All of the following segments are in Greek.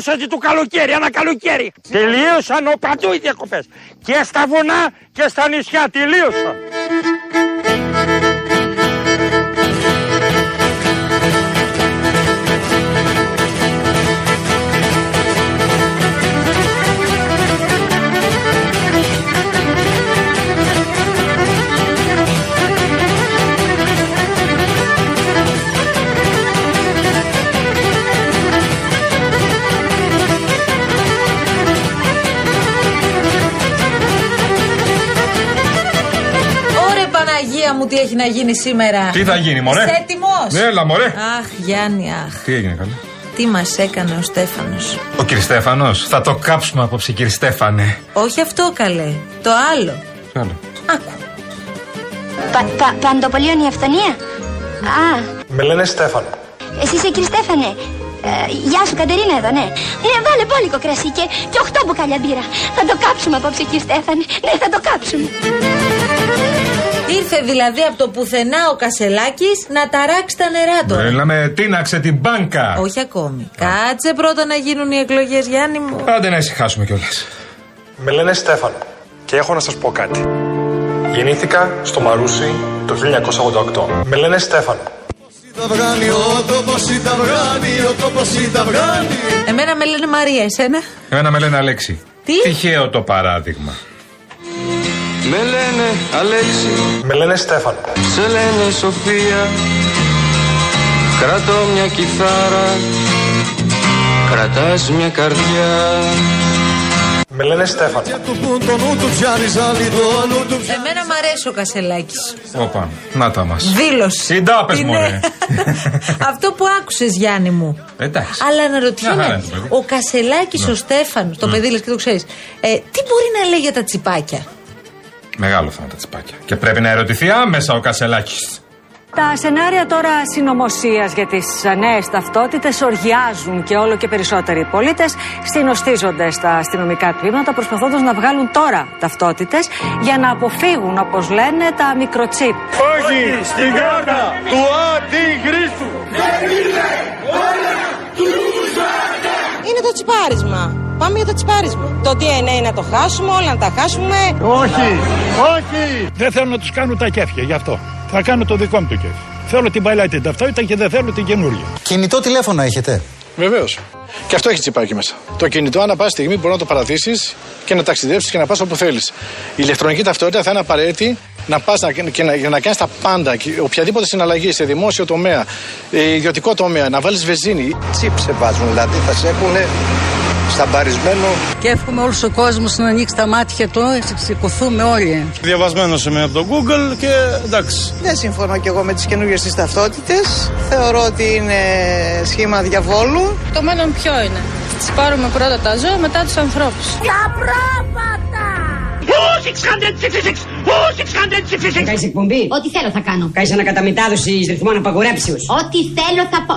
τελειώσατε το καλοκαίρι, ένα καλοκαίρι. Τελείωσαν ο παντού οι διακοπές. Και στα βουνά και στα νησιά τελείωσαν. Παναγία μου, τι έχει να γίνει σήμερα. Τι θα γίνει, μωρέ; Είσαι έτοιμος; Ναι, έλα, μωρέ. Αχ, Γιάννη, αχ. Τι έγινε, καλά; Τι μας έκανε ο Στέφανος; Ο κύριε Στέφανος, θα το κάψουμε απόψε, κύριε Στέφανε. Όχι αυτό καλέ. Το άλλο. Τι άλλο; Άκου. Πα, πα, παντοπολίων η αυθονία; Α, Με λένε Στέφανο. εσύ είσαι κύριε Στέφανε. Ε, γεια σου Κατερίνα εδώ, ναι. Ναι, βάλε πόλικο κρασί και, και οχτώ μπουκάλια μπύρα. Θα το κάψουμε απόψε κύριε Στέφανε. Ναι, θα το κάψουμε. Ήρθε δηλαδή από το πουθενά ο Κασελάκης να ταράξει τα νερά του. Έλαμε, τίναξε την μπάνκα. Όχι ακόμη. Κάτσε πρώτα να γίνουν οι εκλογές, Γιάννη μου. Άντε να ησυχάσουμε κιόλας. Με λένε Στέφανο. Και έχω να σας πω κάτι. Γεννήθηκα στο Μαρούσι το 1988. Με λένε Στέφανο. Εμένα με λένε Μαρία, εσένα; Εμένα με λένε Αλέξη. Τι; Τυχαίο το παράδειγμα. Με λένε Αλέξη, Με λένε Στέφανο. σε λένε Σοφία Κρατώ μια κιθάρα, κρατάς μια καρδιά Με λένε Στέφανο. Εμένα μ' αρέσει ο Κασελάκης. Όπα, να τα μας. Δήλωση. Συντάπες, Είναι μωρέ. Αυτό που άκουσες, Γιάννη μου. Εντάξει. Αλλά Μια χαρά αναρωτιέμαι, είναι το παιδί. ο Κασελάκης, ο Στέφανος, το παιδί λες και το ξέρεις, ε, τι μπορεί να λέει για τα τσιπάκια; Μεγάλο θα είναι τα τσιπάκια. Και πρέπει να ερωτηθεί άμεσα ο Κασελάκης. Τα σενάρια τώρα συνωμοσίας για τις νέες ταυτότητες οργιάζουν και όλο και περισσότεροι πολίτες συνοστίζονται στα αστυνομικά τμήματα προσπαθώντας να βγάλουν τώρα ταυτότητες για να αποφύγουν, όπως λένε, τα μικροτσίπ. Όχι στην κάρτα του Αντιχρίστου. Είναι το τσιπάρισμα. Πάμε για το τσιπάρισμα. Το DNA να το χάσουμε, όλα να τα χάσουμε. Όχι, όχι. Δεν θέλω να τους κάνω τα κέφια γι' αυτό. Θα κάνω το δικό μου το κέφι. Θέλω την παλιά την ταυτότητα και δεν θέλω την καινούργια. Κινητό τηλέφωνο έχετε; Βεβαίως. Και αυτό έχει τσιπάκι μέσα. Το κινητό, ανά πάση στιγμή, μπορεί να το παρατήσεις και να ταξιδέψεις και να πας όπου θέλεις. Η ηλεκτρονική ταυτότητα θα είναι απαραίτητη να πας να, και να, για να κάνεις τα πάντα, και οποιαδήποτε συναλλαγή σε δημόσιο τομέα, ε, ιδιωτικό τομέα, να βάλεις βεζίνη. Τσίπ σε βάζουν, δηλαδή θα σε έχουν σταμπαρισμένο. Και εύχομαι όλο ο κόσμος να ανοίξει τα μάτια του, να σηκωθούμε όλοι. Διαβασμένος είμαι από το Google και εντάξει. Δεν συμφωνώ κι εγώ με τις καινούργιες τι ταυτότητες. Θεωρώ ότι είναι σχήμα διαβόλου. Το μέλλον ποιο είναι; Τσιπάρουμε πρώτα τα ζώα, μετά τους ανθρώπους. Κάνεις εκπομπή; Ό,τι θέλω θα κάνω. Κάνεις ανακαταμετάδοση ρυθμών απαγορέψεω. Ό,τι θέλω θα πω.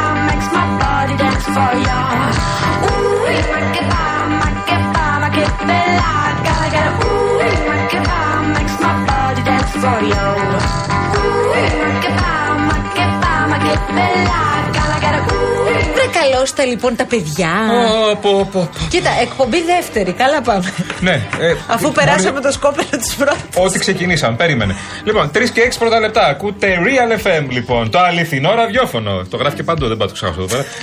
for ya. Ooh, make it bomb, make it bomb, make it bella. Gotta get a ooh, make it bomb, makes my body dance for you. Ooh, make it bomb, make it bomb, make it bella. Βρε καλώστε λοιπόν τα παιδιά. Πω, πω, πω. Κοίτα, εκπομπή δεύτερη. Καλά πάμε. Ναι. ε, Αφού μόνο- περάσαμε το σκόπελο της πρώτης. Ό,τι ξεκινήσαμε, περίμενε. Λοιπόν, 3 και 6 πρώτα λεπτά. Ακούτε Real FM, λοιπόν. Το αληθινό ραδιόφωνο. Το γράφει και παντού, δεν πάω το ξεχάσω εδώ πέρα.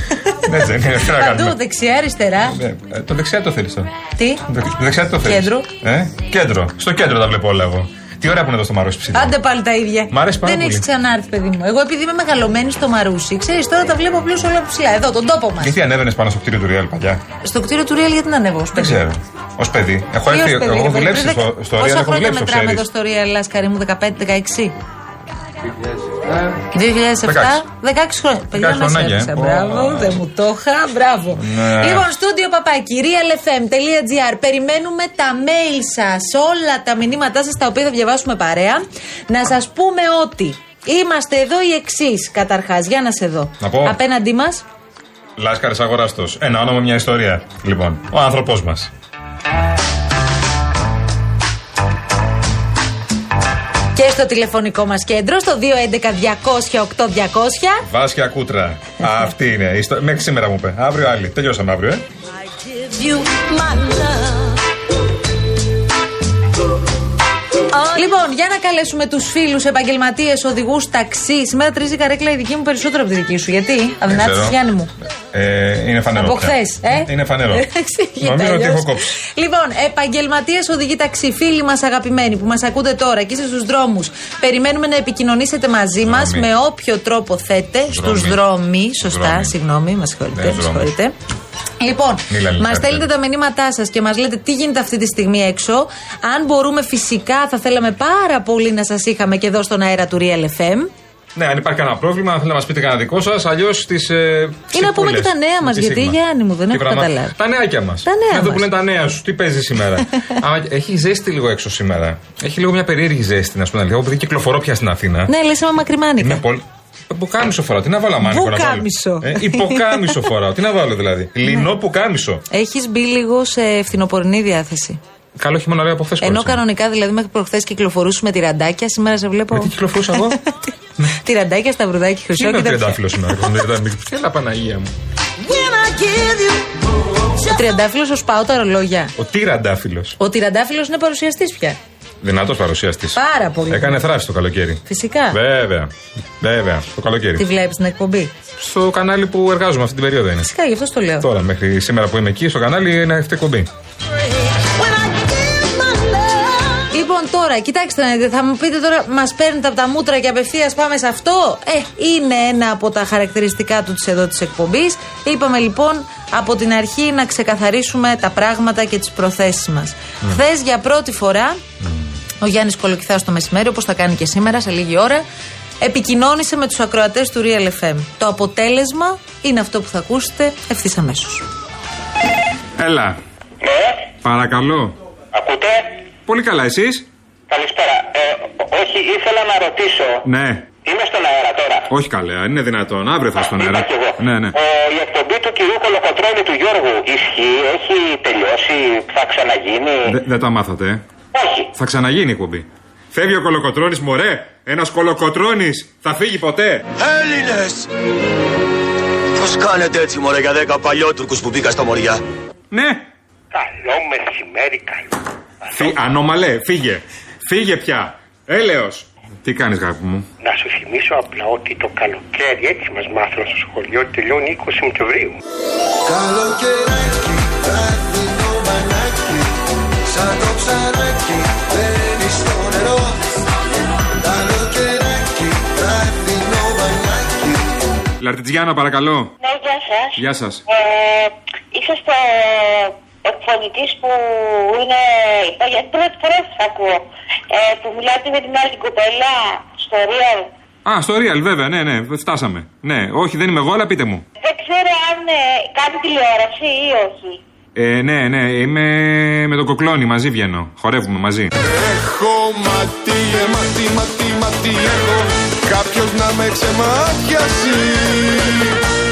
Ναι, έτσι δεν είναι. Τι να Παντού, κάνουμε. δεξιά, αριστερά. Ναι, ε, Το δεξιά το θέλεις τώρα. Τι; Το δεξιά το θέλεις. Κέντρο. Ε; Κέντρο. Στο κέντρο τα βλέπω όλα εγώ. Τι ωραία που είναι εδώ στο Μαρούσι ψηλά. Άντε πάλι τα ίδια. Μ' αρέσει πάρα Δεν πολύ. έχει ξανάρθει, παιδί μου. Εγώ επειδή είμαι μεγαλωμένη στο Μαρούσι, ξέρεις τώρα τα βλέπω απλώ όλα ψηλά. Εδώ, τον τόπο μας. Γιατί ανέβαινες πάνω στο κτίριο του Real παλιά; Στο κτίριο του Real γιατί να ανέβω, ως Δεν παιδί. ξέρω. Ω παιδί. Έχω Τι έρθει, ως παιδί, έχω ρε παιδί, δουλέψει πριν στο, δεκα- στο Real, Πόσα έχω χρόνια δουλέψει στο μετράμε εδώ ξέρεις. στο Real, Λάσκαρη μου, 15-16. 2007, 16 χρόνια. Παιδιά, μας χρονάκια, έδειξα. ε. Μπράβο, Ω. δεν μου το είχα. Μπράβο. Ναι. Λοιπόν, στούντιο παπάκι, realfm.gr. Περιμένουμε τα mail σας, όλα τα μηνύματά σας, τα οποία θα διαβάσουμε παρέα. Να σας πούμε ότι είμαστε εδώ οι εξής. Καταρχάς, για να σε δω. Να πω. Απέναντί μας, Λάσκαρης αγοράστος. Ένα όνομα, μια ιστορία. Λοιπόν, ο άνθρωπό μας. Και στο τηλεφωνικό μας κέντρο, στο 211-200-8200. Βάσκια Κούτρα. Αυτή είναι. η ιστο- Μέχρι σήμερα μου είπε. Αύριο άλλη. Τελειώσαμε αύριο, ε. Λοιπόν, για να καλέσουμε τους φίλους επαγγελματίες οδηγούς ταξίς. Σήμερα τρίζει η καρέκλα η δική μου περισσότερο από τη δική σου. Γιατί, αδυνάτησε ξέρω. Γιάννη μου. ε είναι φανερό. Από πια. χθες, ε; Είναι φανερό. Εξηγείται Νομίζω ότι αλλιώς. έχω κόψει. Λοιπόν, επαγγελματίες οδηγοί ταξί, φίλοι μας αγαπημένοι που μας ακούτε τώρα και είστε στους δρόμους, περιμένουμε να επικοινωνήσετε μαζί μας Δρόμοι. με όποιο τρόπο θέτε. Στους Δρόμοι. δρόμοι, σωστά, Δρόμοι. συγγνώμη, μα συγχωρείτε. Ναι, με δρόμοι. συγχωρείτε. Λοιπόν, Μίλα ελληνικά, μας στέλνετε φίλε. τα μηνύματά σας και μας λέτε τι γίνεται αυτή τη στιγμή έξω. Αν μπορούμε, φυσικά θα θέλαμε πάρα πολύ να σας είχαμε και εδώ στον αέρα του Real FM. Ναι, αν υπάρχει κανένα πρόβλημα, αν θέλετε να μας πείτε κανένα δικό σας, αλλιώς τις. Ε, Ή να πούμε και τα νέα μας, γιατί, Γιάννη μου, δεν έχω καταλάβει. Τα νεάκια μας. Τα νέα Εδώ μας. που λένε τα νέα σου, τι παίζεις σήμερα. Άμα, έχει ζέστη λίγο έξω σήμερα. Έχει λίγο μια περίεργη ζέστη, να σου πω την αλήθεια. Εγώ επειδή κυκλοφορώ πια στην Αθήνα. Ναι, λες είμαι μακριμάνικα. Είμαι πολύ. Ποκάμισο φοράω. Τι να βάλω αμάνικο να βάλω; Πουκάμισο. Ε, υποκάμισο φοράω. Τι να βάλω δηλαδή; Λινό πουκάμισο. Έχεις μπει λίγο σε φθινοπορεινή διάθεση. Καλό χειμώνα λέει από χθες. Ενώ κανονικά δηλαδή μέχρι προχθές κυκλοφορούσαμε τυραντάκια, σήμερα σε βλέπω. Με τι κυκλοφορούσα εγώ; τυραντάκια, σταυρουδάκι, χρυσό Είναι και ο τέτοια. τριαντάφυλλος σήμερα. Έλα Παναγία μου. Ο τριαντάφυλλος ω πάω τα ρολόγια. Ο τυραντάφυλλο. Ο τυραντάφυλλο είναι παρουσιαστής πια. Δυνατός παρουσιαστής. Πάρα πολύ. Έκανε θράση το καλοκαίρι. Φυσικά. Βέβαια. Βέβαια. Το καλοκαίρι. Τι βλέπεις την εκπομπή; Στο κανάλι που εργάζομαι αυτή την περίοδο είναι. Φυσικά, γι' αυτό το λέω. Τώρα, μέχρι σήμερα που είμαι εκεί, στο κανάλι είναι αυτή η εκπομπή. Λοιπόν, τώρα, κοιτάξτε να δείτε, θα μου πείτε τώρα, μας παίρνετε από τα μούτρα και απευθείας πάμε σε αυτό; Ε, είναι ένα από τα χαρακτηριστικά του της εδώ της εκπομπής. Είπαμε λοιπόν από την αρχή να ξεκαθαρίσουμε τα πράγματα και τις προθέσεις μας. Χθες για πρώτη φορά, ο Γιάννης Κολοκυθάς το μεσημέρι, όπως θα κάνει και σήμερα, σε λίγη ώρα, επικοινώνησε με τους ακροατές του Real FM. Το αποτέλεσμα είναι αυτό που θα ακούσετε ευθύς αμέσως. Έλα. Ναι, Παρακαλώ. ακούτε; Πολύ καλά, εσείς; Καλησπέρα. Ε, όχι, ήθελα να ρωτήσω. Ναι. Είμαι στον αέρα τώρα. Όχι καλά, αν είναι δυνατόν. Αύριο θα στον αέρα. Είπα κι εγώ. Ναι, ναι. Ε, η εκπομπή του κυρίου Κολοκοτρώνη του Γιώργου ισχύει, έχει τελειώσει, θα ξαναγίνει; Δε- Δεν τα μάθατε, ε; Όχι. Θα ξαναγίνει η εκπομπή. Φεύγει ο κολοκοτρόνη, μωρέ. Ένας κολοκοτρόνη θα φύγει ποτέ. Έλληνες! Πώς κάνετε έτσι μωρέ για δέκα παλιότουρκους που μπήκα στα μωριά; Ναι. Καλό μεσημέρι, καλό. Φύ, ανώμαλε, φύγε. Φύγε πια. Έλεος. Τι κάνεις γάπη μου; Να σου θυμίσω απλά ότι το καλοκαίρι έτσι μας μάθανε στο σχολείο ότι τελειώνει 20 Σεπτεμβρίου. Καλοκαιράκι, βράδυνο μανάκι Σαν το ψαράκι μπαίνει στο νερό Καλοκαιράκι, βράδυνο μανάκι Λαρτιτζιάνα, παρακαλώ. Ναι, γεια σας. Γεια σας. Ε, είσαστε εκφωνητή που είναι. Για την πρώτη φορά σας ακούω. Ε, που μιλάτε με την άλλη κοπέλα στο Real. Α, στο Real, βέβαια, ναι, ναι, φτάσαμε. Ναι, όχι, δεν είμαι εγώ, αλλά πείτε μου. Δεν ξέρω αν ε, κάνει τηλεόραση ή όχι. Ε, ναι, ναι, είμαι με τον κοκλόνι, μαζί βγαίνω. Χορεύουμε μαζί. Έχω ματί, ε, ματί, ματί, ματί έχω Κάποιος να με ξεμάτιασει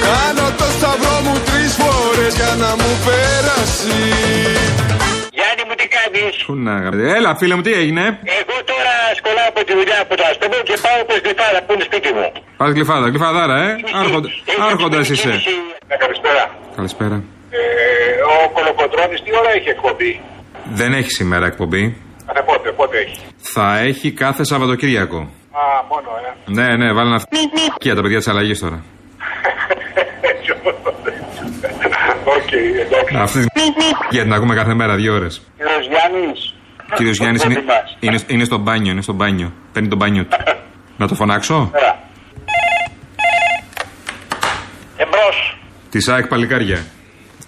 Κάνω το σταυρό μου τρεις φορές για να μου πέρασει Γιάννη μου τι κάνεις; Πού να γρα- Έλα, φίλε μου, τι έγινε; Εγώ τώρα σκολάω από τη δουλειά από το αστεμό και πάω προς Γλυφάδα που είναι σπίτι μου. Πας γλυφάδα, γλυφαδάρα, ε. Άρχοντα, άρχοντας είσαι. Ναι, καλησπέρα. Καλησπέρα. Ε, ο Κολοκοτρώνης τι ώρα έχει εκπομπή; Δεν έχει σήμερα εκπομπή. Κάθε πότε, πότε έχει; Θα έχει κάθε Σαββατοκύριακο. Α, μόνο, ε. Ναι, ναι, βάλει να φύγει τα παιδιά της αλλαγής τώρα. Οκ, εντάξει. Αυτή γιατί να ακούμε κάθε μέρα δύο ώρες. Κύριος Γιάννης, Κύριος Γιάννης Δεν είναι, θυμάσαι. είναι, είναι στο μπάνιο, είναι στο μπάνιο. Παίρνει το μπάνιο του. Να το φωνάξω; Εμπρός. Τη ΣΑΕΚ παλικάρια.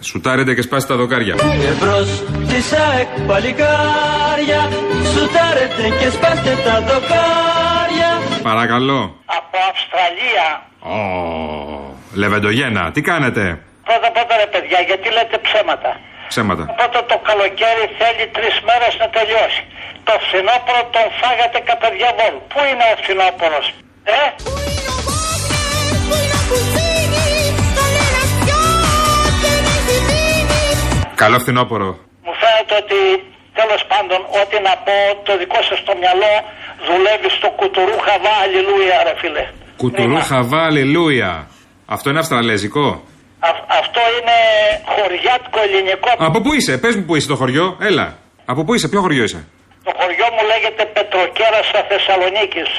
Σουτάρετε και σπάστε τα δοκάρια. Εμπρός της ΑΕΚ παλικάρια Σουτάρετε και σπάστε τα δοκάρια Παρακαλώ. Από Αυστραλία. Ω, Λεβεντογένα, τι κάνετε; Πρώτα πρώτα ρε παιδιά, γιατί λέτε ψέματα; Ψέματα. Πρώτα το καλοκαίρι θέλει τρεις μέρες να τελειώσει. Το φθινόπωρο τον φάγατε κατά διαβόλου. Πού είναι ο φθινόπωρος, ε; Καλό φθινόπωρο. Μου φαίνεται ότι τέλος πάντων, ό,τι να πω, το δικό σας το μυαλό δουλεύει στο κουτουρού χαβά, αλληλούια, ρε φίλε. Κουτουρού χαβά, αλληλούια. Αυτό είναι αυστραλέζικο. Α- αυτό είναι χωριάτικο ελληνικό. Από πού είσαι, πες μου πού είσαι το χωριό, έλα. Από πού είσαι, ποιο χωριό είσαι; Το χωριό μου λέγεται Πετροκέρασα Θεσσαλονίκης.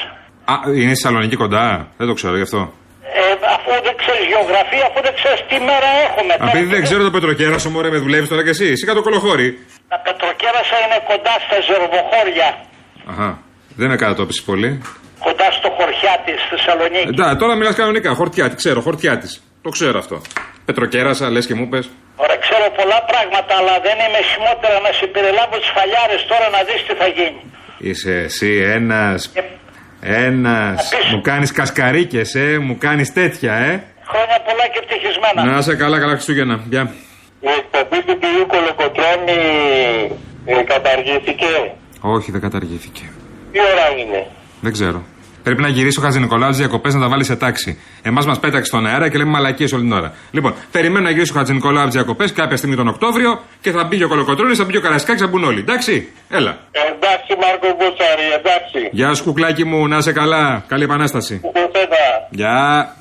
Α, είναι στη Θεσσαλονίκη κοντά. Δεν το ξέρω γι' αυτό. Ε, αφού δεν ξέρεις γεωγραφία, αφού δεν ξέρεις τι μέρα έχουμε. Α, Επειδή δεν ξέρω το πετροκέρασο, μωρέ, με δουλεύεις τώρα κι εσύ. Εσύ κάτω κολοχώρη. Τα Πετροκέρασα είναι κοντά στα Ζερβοχώρια. Αχα. Δεν με κατατόπισε πολύ. Κοντά στο χωριά της Θεσσαλονίκη. Εντάξει, τώρα μιλάς κανονικά. Χορτιάτη, ξέρω, χορτιάτη. Το ξέρω αυτό. Πετροκέρασα, λες και μου πες. Ωραία, ξέρω πολλά πράγματα, αλλά δεν είμαι χειμώτερα να σε περιλάβω τις φαλιάρες τώρα να δεις τι θα γίνει. Είσαι εσύ ένας. Ένας. Μου κάνεις κασκαρίκες, ε. Μου κάνεις τέτοια, ε. Χρόνια πολλά και ευτυχισμένα. Να είσαι καλά, καλά Χριστούγεννα. Γεια. Η εκπομπή του κυρίου Κολοκοτρώνη ε, καταργήθηκε; Όχι, δεν καταργήθηκε. Τι ώρα είναι; Δεν ξέρω. Πρέπει να γυρίσει ο Χατζη Νικολάου διακοπές να τα βάλει σε τάξη. Εμάς μας πέταξε στον αέρα και λέμε μαλακίες όλη την ώρα. Λοιπόν, περιμένω να γυρίσει ο Χατζη Νικολάου διακοπές κάποια στιγμή τον Οκτώβριο και θα μπει και ο Κολοκοτρόνη, θα μπει και ο Καρασκάκης, θα μπουν όλοι. Εντάξει, έλα. Εντάξει, Μάρκο Μπούτσαρη, εντάξει. Γεια σου, κουκλάκι μου, να είσαι καλά. Καλή επανάσταση. Κουκουθέτα. Γεια.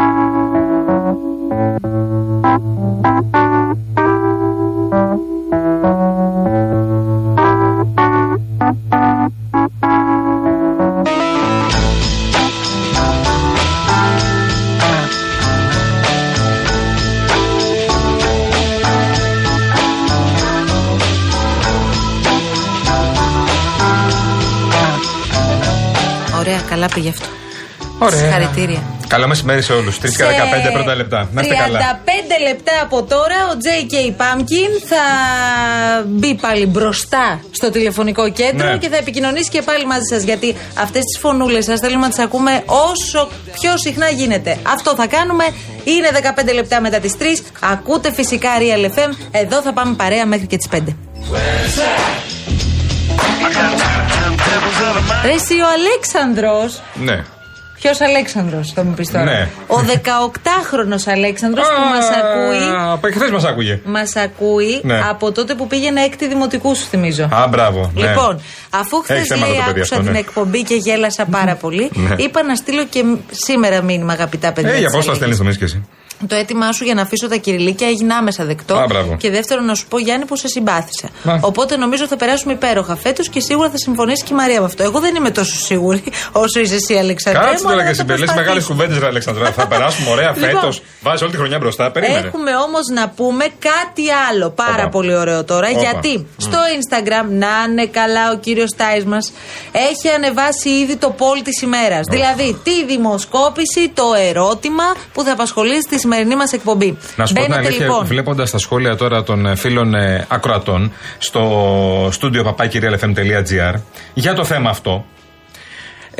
Ωραία, καλά πήγε αυτό. Ωραία. Συγχαρητήρια. Καλό μεσημέρι σε όλους. 3 και Σε 15 πρώτα λεπτά. Να είστε 35 καλά. λεπτά από τώρα ο J.K. Pumpkin θα μπει πάλι μπροστά στο τηλεφωνικό κέντρο Ναι. και θα επικοινωνήσει και πάλι μαζί σας. Γιατί αυτές τις φωνούλες σας θέλουμε να τις ακούμε όσο πιο συχνά γίνεται. Αυτό θα κάνουμε. Είναι 15 λεπτά μετά τις 3. Ακούτε φυσικά Real FM. Εδώ θα πάμε παρέα μέχρι και τις 5. Ρε εσύ ο Αλέξανδρος Ναι. Ποιος Αλέξανδρος, θα μου πεις τώρα; Ναι. Ο 18χρονο Αλέξανδρος που μας ακούει. Από εχθέ μας άκουγε. Μας ακούει Ναι. από τότε που πήγαινε έκτη δημοτικού, σου θυμίζω. Α, μπράβο. ναι. Λοιπόν, αφού χθες Έχει θέματα λέει το παιδί άκουσα αυτό, την ναι. εκπομπή και γέλασα πάρα πολύ, Ναι. είπα να στείλω και σήμερα μήνυμα, αγαπητά παιδιά. Ε, για της πώ θα Αλήθειας. στέλνεις το μίσο και εσύ. Το έτοιμά σου για να αφήσω τα κυριλίκια έγινε άμεσα δεκτό. Α, μπράβο. και δεύτερον, να σου πω Γιάννη που σε συμπάθησα. Α. Οπότε νομίζω θα περάσουμε υπέροχα φέτος και σίγουρα θα συμφωνήσει και η Μαρία με αυτό. Εγώ δεν είμαι τόσο σίγουρη όσο είσαι εσύ, Αλεξανδρέ. Κάτσε μου, τώρα αλλά και θα εσύ. Λε προσπαθήσω. μεγάλες κουβέντες, ρε Αλεξανδρά. Θα περάσουμε ωραία Λοιπόν. φέτος. Βάζεις όλη τη χρονιά μπροστά. Περίμενε. Έχουμε όμως να πούμε κάτι άλλο πάρα Όπα. πολύ ωραίο τώρα. Όπα. Γιατί στο Instagram, να είναι καλά ο κύριος Τάι μας, έχει ανεβάσει ήδη το poll της ημέρας. Δηλαδή, τη δημοσκόπηση, το ερώτημα που θα απασχολήσει τη σημερινή μας εκπομπή. Να σου πω την Μπαίνετε αλήθεια, λοιπόν. βλέποντας τα σχόλια τώρα των ε, φίλων ε, ακροατών στο στούντιο papakirialfm.gr για το θέμα αυτό.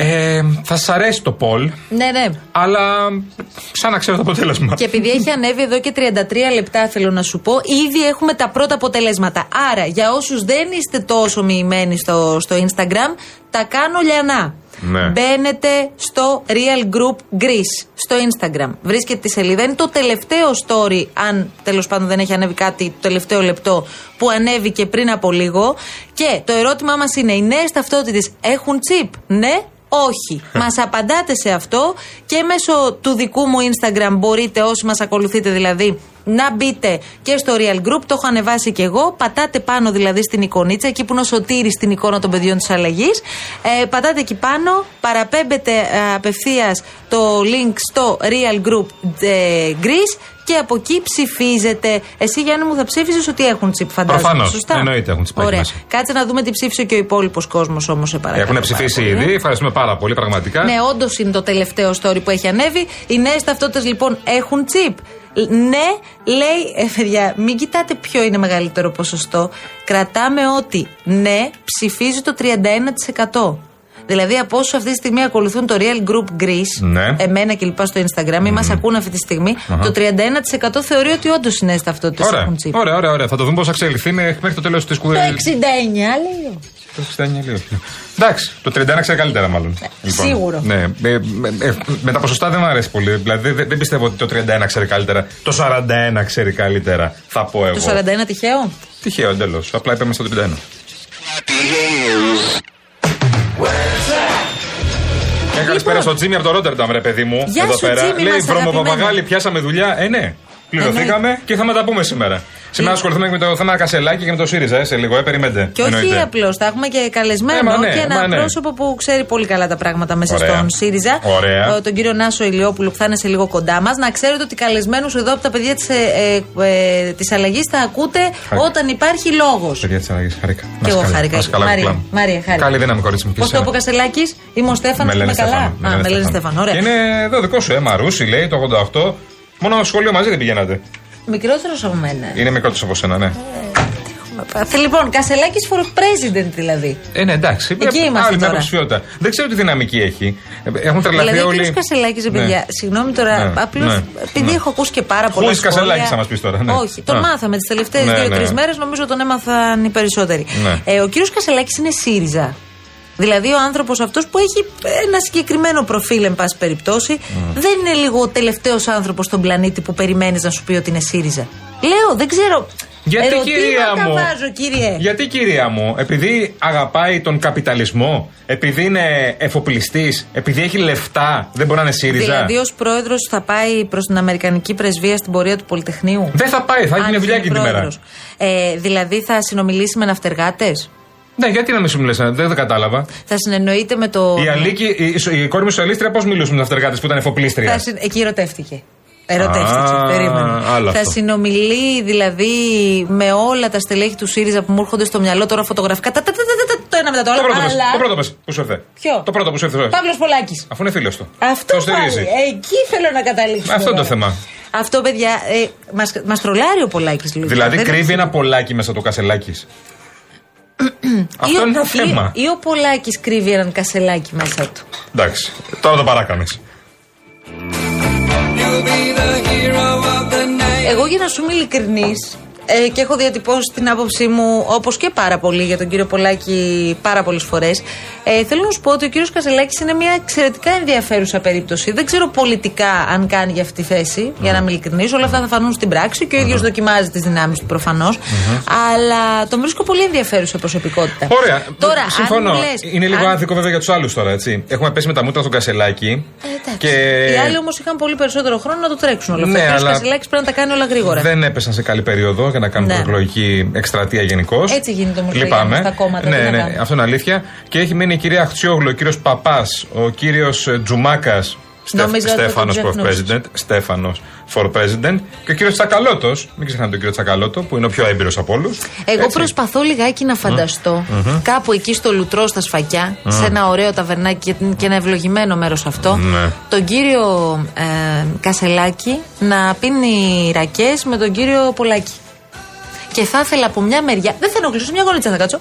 Ε, θα σα αρέσει το poll, Ναι, ναι. αλλά σαν να ξέρω το αποτέλεσμα. Και επειδή έχει ανέβει εδώ και 33 λεπτά, θέλω να σου πω, ήδη έχουμε τα πρώτα αποτελέσματα. Άρα, για όσους δεν είστε τόσο μοιημένοι στο, στο Instagram, τα κάνω λιανά. Ναι. Μπαίνετε στο Real Group Greece στο Instagram. Βρίσκεται τη σελίδα. Είναι το τελευταίο story, αν τέλος πάντων δεν έχει ανέβει κάτι, το τελευταίο λεπτό που ανέβηκε πριν από λίγο. Και το ερώτημά μας είναι: Οι νέες ταυτότητες έχουν chip, ναι. Όχι. Μας απαντάτε σε αυτό και μέσω του δικού μου Instagram μπορείτε, όσοι μας ακολουθείτε δηλαδή, να μπείτε και στο Real Group. Το έχω ανεβάσει και εγώ. Πατάτε πάνω δηλαδή στην εικονίτσα, εκεί που είναι ο Σωτήρης στην εικόνα των παιδιών της αλλαγής. Ε, πατάτε εκεί πάνω, παραπέμπετε ε, απευθείας το link στο Real Group ε, Greece και από εκεί ψηφίζετε. Εσύ, Γιάννη μου, θα ψήφιζε ότι έχουν τσιπ, φαντάζομαι. Προφανώς. Σωστά; Εννοείται έχουν τσιπάκι Ωραία. μέσα. Κάτσε να δούμε τι ψήφισε και ο υπόλοιπος κόσμος όμως, σε παρακαλώ. Έχουν ψηφίσει πάρα πολύ. ήδη. Ευχαριστούμε πάρα πολύ, πραγματικά. Ναι, όντως είναι το τελευταίο story που έχει ανέβει. Οι νέες ταυτότητες λοιπόν έχουν τσιπ. Λ- Ναι, λέει, ε, παιδιά, μην κοιτάτε ποιο είναι μεγαλύτερο ποσοστό. Κρατάμε ότι ναι, ψηφίζει το 31%. Δηλαδή από όσου αυτή τη στιγμή ακολουθούν το Real Group Greece, Ναι. εμένα και λοιπά στο Instagram, ή μας ακούνε αυτή τη στιγμή, Αχα. το 31% θεωρεί ότι όντως οι νέε ταυτότητε Ωραία. έχουν τσιπ. ωραία, ωραία, ωραία. Θα το δούμε πώς θα εξελιχθεί μέχρι μέχρι το τέλος της Το κουβέντα. 69, λέει. Το 69 λέει όχι. Εντάξει, το 31 ξέρει καλύτερα μάλλον. σίγουρο. Ναι, ε, ε, ε, με τα ποσοστά δεν μου αρέσει πολύ. Δηλαδή δεν, δεν πιστεύω ότι το 31 ξέρει καλύτερα. Το 41 ξέρει καλύτερα, θα πω εγώ. Το 41 τυχαίο; Τυχαίο εντελώς. Απλά είπαμε στο 31. Μια καλησπέρα στο Τζίμι από το Ρότερνταμ, ρε παιδί μου. Λοιπόν. Γεια εδώ σου, πέρα. Τζίμι Λέει μας, βρωμοπαπαγάλη, αγαπημένε. πιάσαμε δουλειά. Ε, ναι. Πληρωθήκαμε και θα με τα πούμε σήμερα. Σήμερα ασχοληθούμε με το θέμα Κασελάκη και με το ΣΥΡΙΖΑ, ε, σε λίγο, ε, περιμένετε. Και όχι Εννοείται. απλώς, θα έχουμε και καλεσμένο Ε, μα ναι, και ένα μα ναι. πρόσωπο που ξέρει πολύ καλά τα πράγματα μέσα Ωραία. στον ΣΥΡΙΖΑ. Ωραία. Ο- Τον κύριο Νάσο Ηλιόπουλο που θα είναι σε λίγο κοντά μας. Να ξέρετε ότι καλεσμένους εδώ από τα παιδιά της ε, ε, της αλλαγής θα ακούτε Χάρηκα. όταν υπάρχει λόγος. Παιδιά της αλλαγής, χαρήκα. Και εγώ χάρηκα. Μαρία, Μαρία, χάρηκα. Καλή δύναμη, κορίτσι μου. και Πώς το εσένα. είπε ο Κασελάκης, είμαι ο Στέφανος, Με είμαι λένε καλά. Στέφανο, Α, με λένε Στέφανο, ωραία. Και είναι εδώ δικό σου, ε, Μαρούσι λέει το 88. Μόνο σχολείο μαζί δεν πηγαίνατε. Μικρότερος από μένα. Είναι μικρότερος από σένα, ναι. Ε, Λοιπόν, Κασελάκης for president δηλαδή. Ε, ναι, εντάξει. Εκεί Ε, είμαστε Άλλη μια τώρα. υποψηφιότητα. Δεν ξέρω τι δυναμική έχει. Ε, Έχουν τρελαθεί Δηλαδή, ο όλοι. κ. Κασελάκης, ρε Ναι. παιδιά, συγγνώμη τώρα, Ναι, απλώς ναι, επειδή ναι. έχω ακούσει και πάρα πολλά. Χωρίς σχόλια- Κασελάκης θα μας πεις τώρα, ναι. Όχι, τον Α. μάθαμε τις τελευταίες Ναι, δύο-τρεις ναι. μέρες, νομίζω τον έμαθαν οι περισσότεροι. Ναι. Ε, ο κύριος Κασελάκης είναι ΣΥΡΙΖΑ. Δηλαδή ο άνθρωπος αυτός που έχει ένα συγκεκριμένο προφίλ, εν πάση περιπτώσει, δεν είναι λίγο ο τελευταίος άνθρωπος στον πλανήτη που περιμένεις να σου πει ότι είναι ΣΥΡΙΖΑ. Λέω, δεν ξέρω. Γιατί Ερωτήματα κυρία μου. βάζω, κύριε. Γιατί κυρία μου, επειδή αγαπάει τον καπιταλισμό, επειδή είναι εφοπλιστής, επειδή έχει λεφτά, δεν μπορεί να είναι ΣΥΡΙΖΑ; Δηλαδή, ως πρόεδρος θα πάει προς την Αμερικανική πρεσβεία στην πορεία του Πολυτεχνείου; Δεν θα πάει, θα Αν γίνει δουλειά γίνει εκείνη τη μέρα. πρόεδρος. Ε, δηλαδή, θα συνομιλήσει με ναυτεργάτες; Ναι, γιατί να μην σου μιλήσει, δεν το κατάλαβα. Θα συνεννοείται με το. Η, Αλίκη, η, η, η κόρη μου σου Αλίστρια πώς μιλούσε με τους αυτεργάτες που ήταν εφοπλίστρια; Θα συ- Εκεί ερωτεύτηκε. Ερωτεύτηκε. Α, περίμενε. άλλο θα αυτό. συνομιλεί δηλαδή με όλα τα στελέχη του ΣΥΡΙΖΑ που μου έρχονται στο μυαλό τώρα φωτογραφικά. Τα, τα, τα, τα, τα, το ένα μετά το άλλο. Το πρώτο, πες, αλλά... το πρώτο πες, που σου ήρθε. Ποιο; Το πρώτο που σου ήρθε. Παύλος Πολάκης. Αφού είναι φίλος του. Αυτό Το στηρίζει. πάλι. Εκεί θέλω να καταλήξω. Αυτό είναι το τώρα. θέμα. Αυτό, παιδιά, ε, μας, μας τρολάρει ο Πολάκης λίγο. Δηλαδή Δεν κρύβει είναι- ένα πολλάκι μέσα το κασελάκι. Αυτό Ή ο- είναι ένα ή- θέμα. Ή ο Πολάκης κρύβει έναν κασελάκι μέσα του. Εντάξει, τώρα το παράκανε. Εγώ για να σου είμαι ειλικρινής ε, και έχω διατυπώσει την άποψή μου όπως και πάρα πολύ για τον κύριο Πολάκη πάρα πολλές φορές ε, θέλω να σου πω ότι ο κύριος Κασελάκης είναι μια εξαιρετικά ενδιαφέρουσα περίπτωση δεν ξέρω πολιτικά αν κάνει για αυτή τη θέση για να είμαι ειλικρινής όλα αυτά θα φανούν στην πράξη και ο ίδιος δοκιμάζει τις δυνάμεις του προφανώς αλλά τον βρίσκω πολύ ενδιαφέρουσα προσωπικότητα Ωραία. Τώρα, Συμφωνώ. αν μου λες, είναι λίγο αν- άδικο βέβαια για τους άλλους τώρα, έτσι. Έχουμε πέσει με τα μούτρα στον κασελάκι. και Οι άλλοι όμως είχαν πολύ περισσότερο χρόνο να το τρέξουν όλα αυτά. Ναι, ο κύριος αλλά Κασελάκης πρέπει να τα κάνει όλα γρήγορα. δεν έπεσαν σε καλή περίοδο για να κάνουν Ναι. προεκλογική εκστρατεία γενικώ. Έτσι γίνεται όμω Λυπάμαι. στα κόμματα. Ναι, τι να ναι, κάνουμε. αυτό είναι αλήθεια. Και έχει μείνει η κυρία Αχτσιόγλου, ο κύριος Παπάς, ο κύριος Τζουμάκας. Νομίζω ότι θα τον Στέφανος for ξεχνούσες. president. Στέφανος for president. Και ο κύριος Τσακαλώτος. Μην ξεχνάτε τον κύριο Τσακαλώτο, που είναι ο πιο έμπειρος από όλους. Εγώ προσπαθώ λιγάκι να φανταστώ Μμμ. κάπου εκεί στο Λουτρό στα σφακιά, Μμ. σε ένα ωραίο ταβερνάκι και- και ένα ευλογημένο μέρος αυτό, Ναι. τον κύριο ε, Κασελάκη να πίνει ρακές με τον κύριο Πολάκη. Και θα ήθελα από μια μεριά, δεν θα ενοχλήσω, μια γονίτσα θα κάτσω,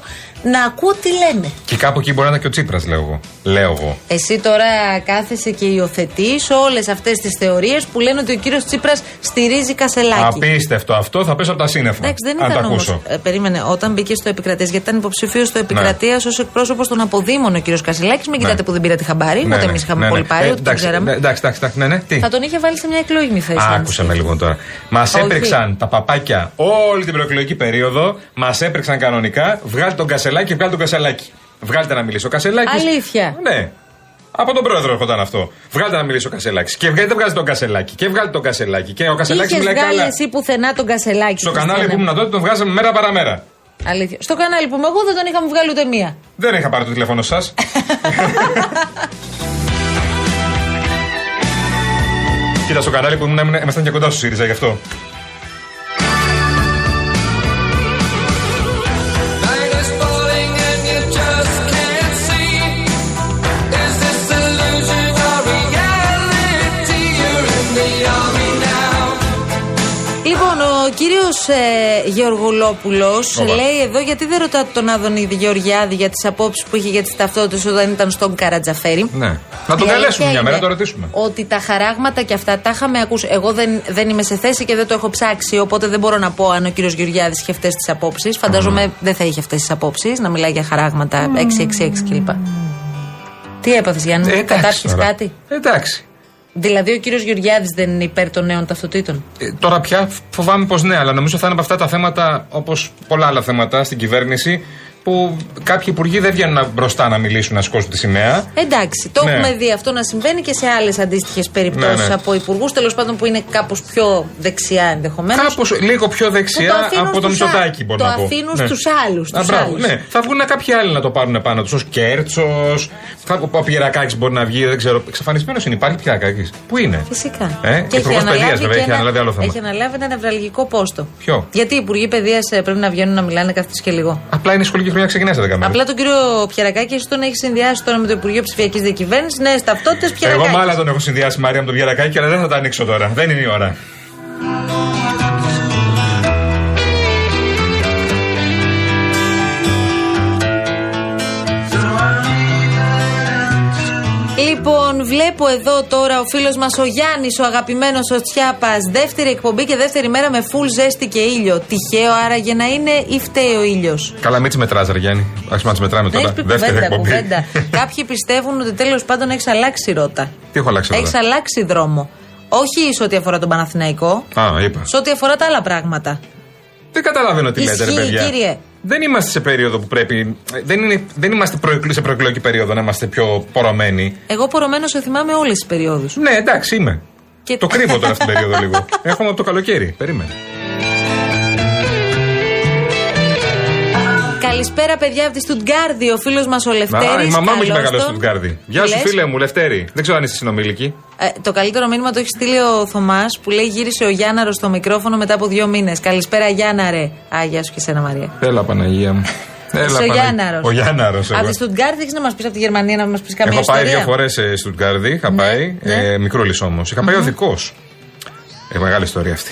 να ακούω τι λένε. Και κάπου εκεί μπορεί να είναι και ο Τσίπρας, λέω εγώ. Λέω εγώ. Εσύ τώρα κάθεσαι και υιοθετείς όλες αυτές τις θεωρίες που λένε ότι ο κύριος Τσίπρας στηρίζει Κασελάκη. Απίστευτο αυτό, θα πέσω από τα σύννεφα. Εντάξει, δεν αν ήταν τα όμω. ακούσω. περίμενε, όταν μπήκε στο επικρατείας, γιατί ήταν υποψήφιο στο Ναι. επικρατείας ως εκπρόσωπος των αποδήμων ο κύριος Κασελάκης. Μην κοιτάτε που δεν πήρατε χαμπάρι, Ναι, ούτε ναι, εμείς είχαμε ναι, πολύ ναι. πάρει, Ε, ούτε το εντάξει, ξέραμε. ναι, Εντάξει, εντάξει, εντάξει, ναι, ναι. Τι; Θα τον είχε βάλει σε μια εκλογική θέση. αν Άκουσε με λίγο τώρα. Μας Όχι. έπρεξαν τα παπάκια όλη την προεκλογική περίοδο. Μας έπρεξαν κανονικά. Βγάλτε τον κασελάκι, βγάλτε τον κασελάκι. Βγάλτε να μιλήσει ο κασελάκι. Αλήθεια. Ναι. Από τον πρόεδρο έρχονταν αυτό. Βγάλτε να μιλήσει ο Κασελάκης. Και βγάλετε, δεν βγάζει τον Κασελάκη; Και βγάλετε τον Κασελάκη. Και ο Κασελάκης Είχες μιλάει βγάλει καλά. εσύ πουθενά τον Κασελάκη. Στο κανάλι Χριστιανέ που μου. ήμουν τότε τον βγάζαμε μέρα παραμέρα. Αλήθεια. Στο κανάλι που είμαι εγώ δεν τον είχαμε βγάλει ούτε μία. Δεν είχα πάρει το τηλέφωνο σας. Κοίτα, στο κανάλι που ήμουν ήμουν- ήμασταν και κοντά στο ΣΥΡΙΖΑ γι' αυτό. Λοιπόν, ο κύριος ε, Γεωργολόπουλο Όπα. λέει εδώ γιατί δεν ρωτάτε τον Άδωνη Γεωργιάδη για τις απόψεις που είχε για τις ταυτότητες όταν ήταν στον Καρατζαφέρη; Ναι. Να τον Η καλέσουμε αλήθεια μια μέρα, είναι να το ρωτήσουμε. Ότι τα χαράγματα και αυτά τα είχαμε ακούσει. Εγώ δεν, δεν είμαι σε θέση και δεν το έχω ψάξει, οπότε δεν μπορώ να πω αν ο κύριος Γεωργιάδης είχε αυτές τις απόψεις. Φαντάζομαι δεν θα είχε αυτές τις απόψεις, να μιλάει για χαράγματα 666 κλπ. Τι έπαθες, Γιάννη, Ε, εντάξει κατάρχει τώρα. κάτι; Εντάξει. Δηλαδή ο κύριος Γεωργιάδης δεν είναι υπέρ των νέων ταυτοτήτων; Ε, τώρα πια φοβάμαι πως ναι, αλλά νομίζω θα είναι από αυτά τα θέματα, όπως πολλά άλλα θέματα στην κυβέρνηση, που κάποιοι υπουργοί δεν βγαίνουν μπροστά να μιλήσουν, να σηκώσουν τη σημαία. Εντάξει, το Ναι. έχουμε δει αυτό να συμβαίνει και σε άλλες αντίστοιχες περιπτώσεις Ναι, ναι. από υπουργούς, τέλος πάντων που είναι κάπως πιο δεξιά ενδεχομένως. Κάπως λίγο πιο δεξιά από τον Μητσοτάκη, μπορώ το να πω. αφήνουν Ναι. στους άλλους, Α, στους μπράβο, άλλους. Ναι, θα βγουν κάποιοι άλλοι να το πάρουν πάνω τους. Ο Κέρτσος, ο Πιερακάκης μπορεί να βγει, δεν ξέρω. Εξαφανισμένος είναι, υπάρχει Πιερακάκης. Πού είναι; Φυσικά. Ε, υπουργός παιδείας, βέβαια, και έχει ένα- αναλάβει άλλο θέμα. Έχει αναλάβει ένα νευραλγικό πόστο. Ποιο; Γιατί οι υπουργοί παιδείας πρέπει να βγαίνουν να μιλάνε κάθε τρεις και λίγο. Απλά είναι η σχολική χρονιά ξεκινάει σε 10 μέρες. Απλά τον κύριο Πιερακάκη, εσύ τον έχεις συνδυάσει τώρα με το Υπουργείο Ψηφιακής Διακυβέρνησης. Νέες ταυτότητες Εγώ Πιερακάκη. μάλλον τον έχω συνδυάσει Μαρία με τον Πιερακάκη, αλλά δεν θα τα ανοίξω τώρα. Δεν είναι η ώρα. Λοιπόν, βλέπω εδώ τώρα ο φίλος μας ο Γιάννης, ο αγαπημένος ο Τσιάπας. Δεύτερη εκπομπή και δεύτερη μέρα με full ζέστη και ήλιο. Τυχαίο άραγε να είναι ή φταίει ο ήλιος; Καλά, μην τι μετράζε, ρε Γιάννη. Α να τι μετράμε Δεν τώρα. έχει πει Δεύτερη κουβέντα, εκπομπή. κουβέντα. Κάποιοι πιστεύουν ότι τέλος πάντων έχεις αλλάξει ρότα. Τι έχω αλλάξει Έχεις τώρα. αλλάξει δρόμο. Όχι σε ό,τι αφορά τον Παναθηναϊκό, Α, είπα. σε ό,τι αφορά τα άλλα πράγματα. Δεν καταλαβαίνω τι λέτε, ρε Ισχύει, παιδιά. κύριε. Δεν είμαστε σε περίοδο που πρέπει. Δεν, είναι, δεν είμαστε προεκλ- σε προεκλογική περίοδο να είμαστε πιο πορωμένοι. Εγώ πορωμένος σε θυμάμαι όλες τις περιόδους. Ναι, εντάξει, είμαι. Και- Το κρύβω τώρα αυτήν την περίοδο λίγο. Έχουμε από το καλοκαίρι. Περίμενε. Καλησπέρα, παιδιά από τη Στουτγκάρδη. Ο φίλος μας ο Α, Λευτέρης. η μαμά μου έχει μεγαλώσει στον Γκάρδι. Γεια Τι σου, λες; φίλε μου, Λευτέρη. Δεν ξέρω αν είσαι συνομήλικη. Ε, το καλύτερο μήνυμα το έχει στείλει ο Θωμάς που λέει γύρισε ο Γιάνναρος στο μικρόφωνο μετά από δύο μήνες. Καλησπέρα, Γιάνναρε. Α, γεια σου και σένα, Μαρία. Έλα, Παναγία μου. Έλα, Είσαι ο Παναγία. Γιάνναρος. Ο Γιάνναρος. Από τη Στουτγκάρδη έχεις να μας πεις από τη Γερμανία να μας πεις καμία Έχω πάει ιστορία; δύο φορές σε Στουτγκάρδι, είχα πάει. ναι. Ε, Μικρούλης όμως. Είχα πάει οδικό. Ε, μεγάλη ιστορία αυτή.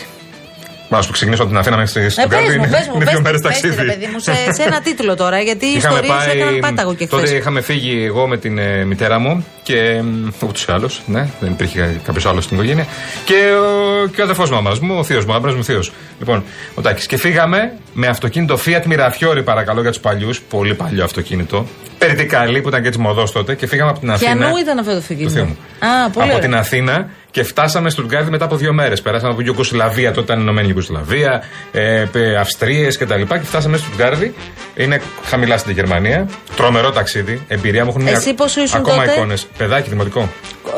Μα σου ξεκινήσω από την Αθήνα μέχρι στη Ε, πες Στουτγκάρδι. μου, Είναι, πες μου, είναι πες δύο μου, μέρε πες τη, ρε ταξίδι. παιδί μου, σε, σε ένα τίτλο τώρα, γιατί οι Είχαμε ιστορίε σου έκαναν πάταγο και τότε χθες. είχαμε φύγει εγώ με την ε, μητέρα μου και ούτως ή άλλως, ναι, δεν υπήρχε κάποιος άλλος στην οικογένεια. Και, ο- και ο αδερφός μαμάς μου, ο θείος μου, ο άντρας μου θείος. Λοιπόν, ο Τάκης. Και φύγαμε με αυτοκίνητο Fiat Mirafiori, παρακαλώ για τους παλιούς, πολύ παλιό αυτοκίνητο. Περιτικάλι που ήταν και τη μοδός τότε και φύγαμε από την Αθήνα. Ποιανού ήταν αυτό το Του θείου φυγγίνο. μου. Α, πολύ από ωραία. την Αθήνα και φτάσαμε στο Στουτγκάρδι μετά από δύο μέρες. Περάσαμε από Ιουγκοσλαβία, τότε ήταν Ηνωμένη Ιουγκοσλαβία, ε, Αυστρίες κτλ. Και, φτάσαμε στο Στουτγκάρδι. Είναι χαμηλά στην Γερμανία. Τρομερό ταξίδι. Εμπειρία μου έχουν Εσύ πόσο ήσουν ακόμα τότε; εικόνες. Παιδάκι, δημοτικό.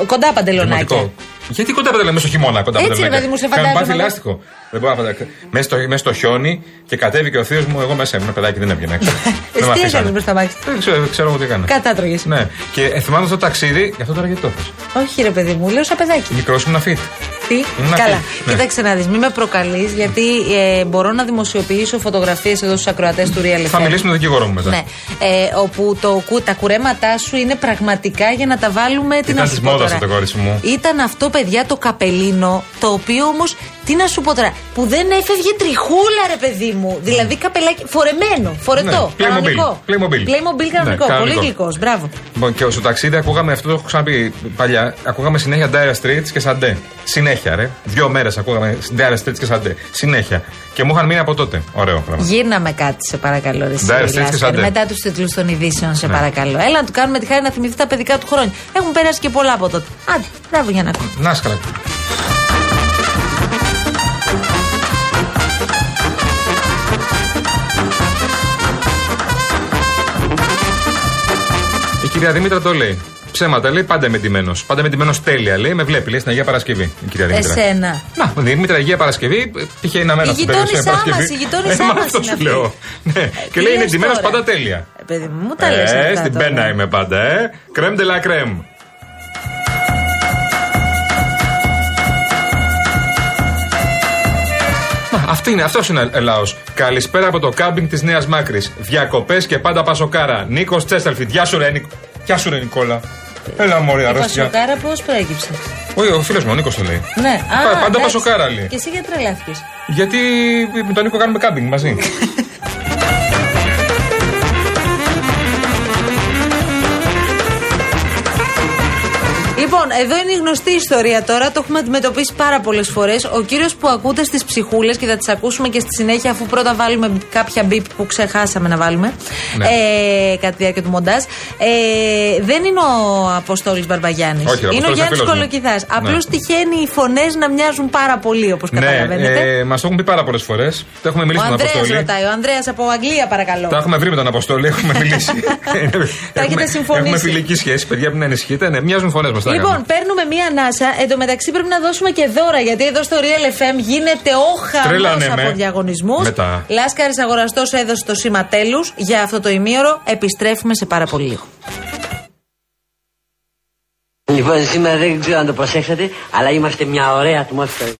Κοντά παντελονάκια. Δημοτικό. Γιατί κοντά παντελονάκια, μέσα στο χειμώνα κοντά Έτσι, παντελονάκια. ρε παιδί μου, σε Είχαμε φαντάζομαι. πάθει λάστιχο. Δεν μπορώ να φανταστώ. Μέσα στο, μέσα στο χιόνι και κατέβηκε ο θείος μου, εγώ μέσα ήμουν παιδάκι, δεν έβγαινα έξω. Δεν με Εσύ τι αφήσανε. έκανες μπροστά μάξι. Δεν ξέρω, δεν ξέρω εγώ τι έκανα. Κατάτρωγες. Ναι. Και ε, θυμάμαι αυτό το ταξίδι, γι' αυτό τώρα γιατί το θες. Όχι, ρε παιδί μου, λέω σαν παιδάκι. Μικρός ήμουν fit. Τι, Να καλά. φύγει, ναι. Κοίταξε να δεις, μην με προκαλείς, γιατί ε, μπορώ να δημοσιοποιήσω φωτογραφίες εδώ στους ακροατές του Real Θα FM. μιλήσουμε με τον δικηγόρο μου μετά. Ναι. Ε, όπου το, κου- τα κουρέματά σου είναι πραγματικά για να τα βάλουμε. Τι Ήταν να σου της πω μόδας τώρα. αυτό, κορίτσι μου; Ήταν αυτό, παιδιά, το καπελίνο, το οποίο όμως. Τι να σου πω τώρα, που δεν έφευγε τριχούλα, ρε παιδί μου. Δηλαδή καπελάκι φορεμένο, φορετό. Ναι, Playmobil. κανονικό. Playmobil. Playmobil κανονικό. Ναι, Πολύ κανονικό. γλυκός. Μπράβο. Λοιπόν, και στο ταξίδι ακούγαμε, αυτό το έχω ξαναπεί παλιά, ακούγαμε συνέχεια Dire Straits και Σαντέ. Συνέχεια, ρε. Δύο μέρες ακούγαμε Dire Straits και Σαντέ. Συνέχεια. Και μου είχαν μείνει από τότε. Ωραίο πράγμα. Γύρναμε κάτι, σε παρακαλώ. Ρε, Dire Σιρή Straits και Λάσκαρη, Σαντέ. μετά τους τίτλους των ειδήσεων, σε Ναι. παρακαλώ. Έλα να του κάνουμε τη χάρη να θυμηθεί τα παιδικά του χρόνια. Έχουν περάσει και πολλά από τότε. Άντε, μπράβο για να ακούω. Να είσαι καλά. Η κυρία Δήμητρα το λέει. Ψέματα λέει, πάντα είμαι ντυμένος. Πάντα είμαι ντυμένος τέλεια λέει, με βλέπει λέει στην Αγία Παρασκευή. Η κυρία Δήμητρα. Εσένα. Να, η Δήμητρα Αγία Παρασκευή ε, τυχαίνει να μένω Η στην περιοχή γειτόνισά Αγία μας, Παρασκευή. η γειτόνισά Ε, μα μας αυτό είναι σου αυτή. λέω. Ναι. Και τι λέει είναι λες ντυμένος τώρα; πάντα τέλεια. Ε, παιδί μου, μου τα λες. Ε, στην πένα είμαι πάντα, ε. Κρέμ de la crème. Μα, Αυτή είναι, αυτός είναι ο λαός. Καλησπέρα από το κάμπινγκ της Νέας Μάκρης. Διακοπές και πάντα πασοκάρα. Νίκος Τσέσταλφιτ. Γεια σου, ρε, Νικ... Γεια σου, ρε Νικόλα. Έλα, μωρή, Η αρρώστια. Πασοκάρα πώς προέκυψε; Όχι, ο φίλος μου, ο Νίκος το λέει. Ναι, α, Πα- πάντα εντάξει. πασοκάρα λέει. Και εσύ γιατί τρελάθηκες; Γιατί με τον Νίκο κάνουμε κάμπινγκ μαζί. Λοιπόν, εδώ είναι η γνωστή ιστορία τώρα. Το έχουμε αντιμετωπίσει πάρα πολλές φορές. Ο κύριος που ακούτε στις ψυχούλες και θα τις ακούσουμε και στη συνέχεια, αφού πρώτα βάλουμε κάποια μπίπ που ξεχάσαμε να βάλουμε. Ναι. Ε, κατά τη διάρκεια του μοντάζ. Ε, δεν είναι ο Αποστόλης Μπαρμπαγιάννη. Όχι, ο Είναι ο Αποστόλης Γιάννης είναι φίλος μου. Κολοκυθάς. Ναι. Απλώς τυχαίνει οι φωνές να μοιάζουν πάρα πολύ, όπως ναι, καταλαβαίνετε. ε, μας το έχουν πει πάρα πολλές φορές. Το έχουμε ο μιλήσει με τον Ανδρέας Αποστόλη. ρωτάει. Ο Ανδρέας από Αγγλία, παρακαλώ. Τα έχουμε βρει με τον Αποστόλη, έχουμε μιλήσει. Τα έχετε συμφωνήσει. Έχουμε φιλική σχέση, παιδιά, μην ανησυχείτε. Ναι, μοιάζουν φωνές μας. Λοιπόν, παίρνουμε μία ανάσα. Εν τω μεταξύ πρέπει να δώσουμε και δώρα. Γιατί εδώ στο Real FM γίνεται ο Τρέλανε χαμός με. από διαγωνισμούς. Μετά. Λάσκαρης Αγοραστός έδωσε το σήμα τέλους για αυτό το ημίωρο. Επιστρέφουμε σε πάρα πολύ λίγο. Λοιπόν, σήμερα δεν ξέρω αν το προσέξατε, αλλά είμαστε μια ωραία ατμόσφαιρα.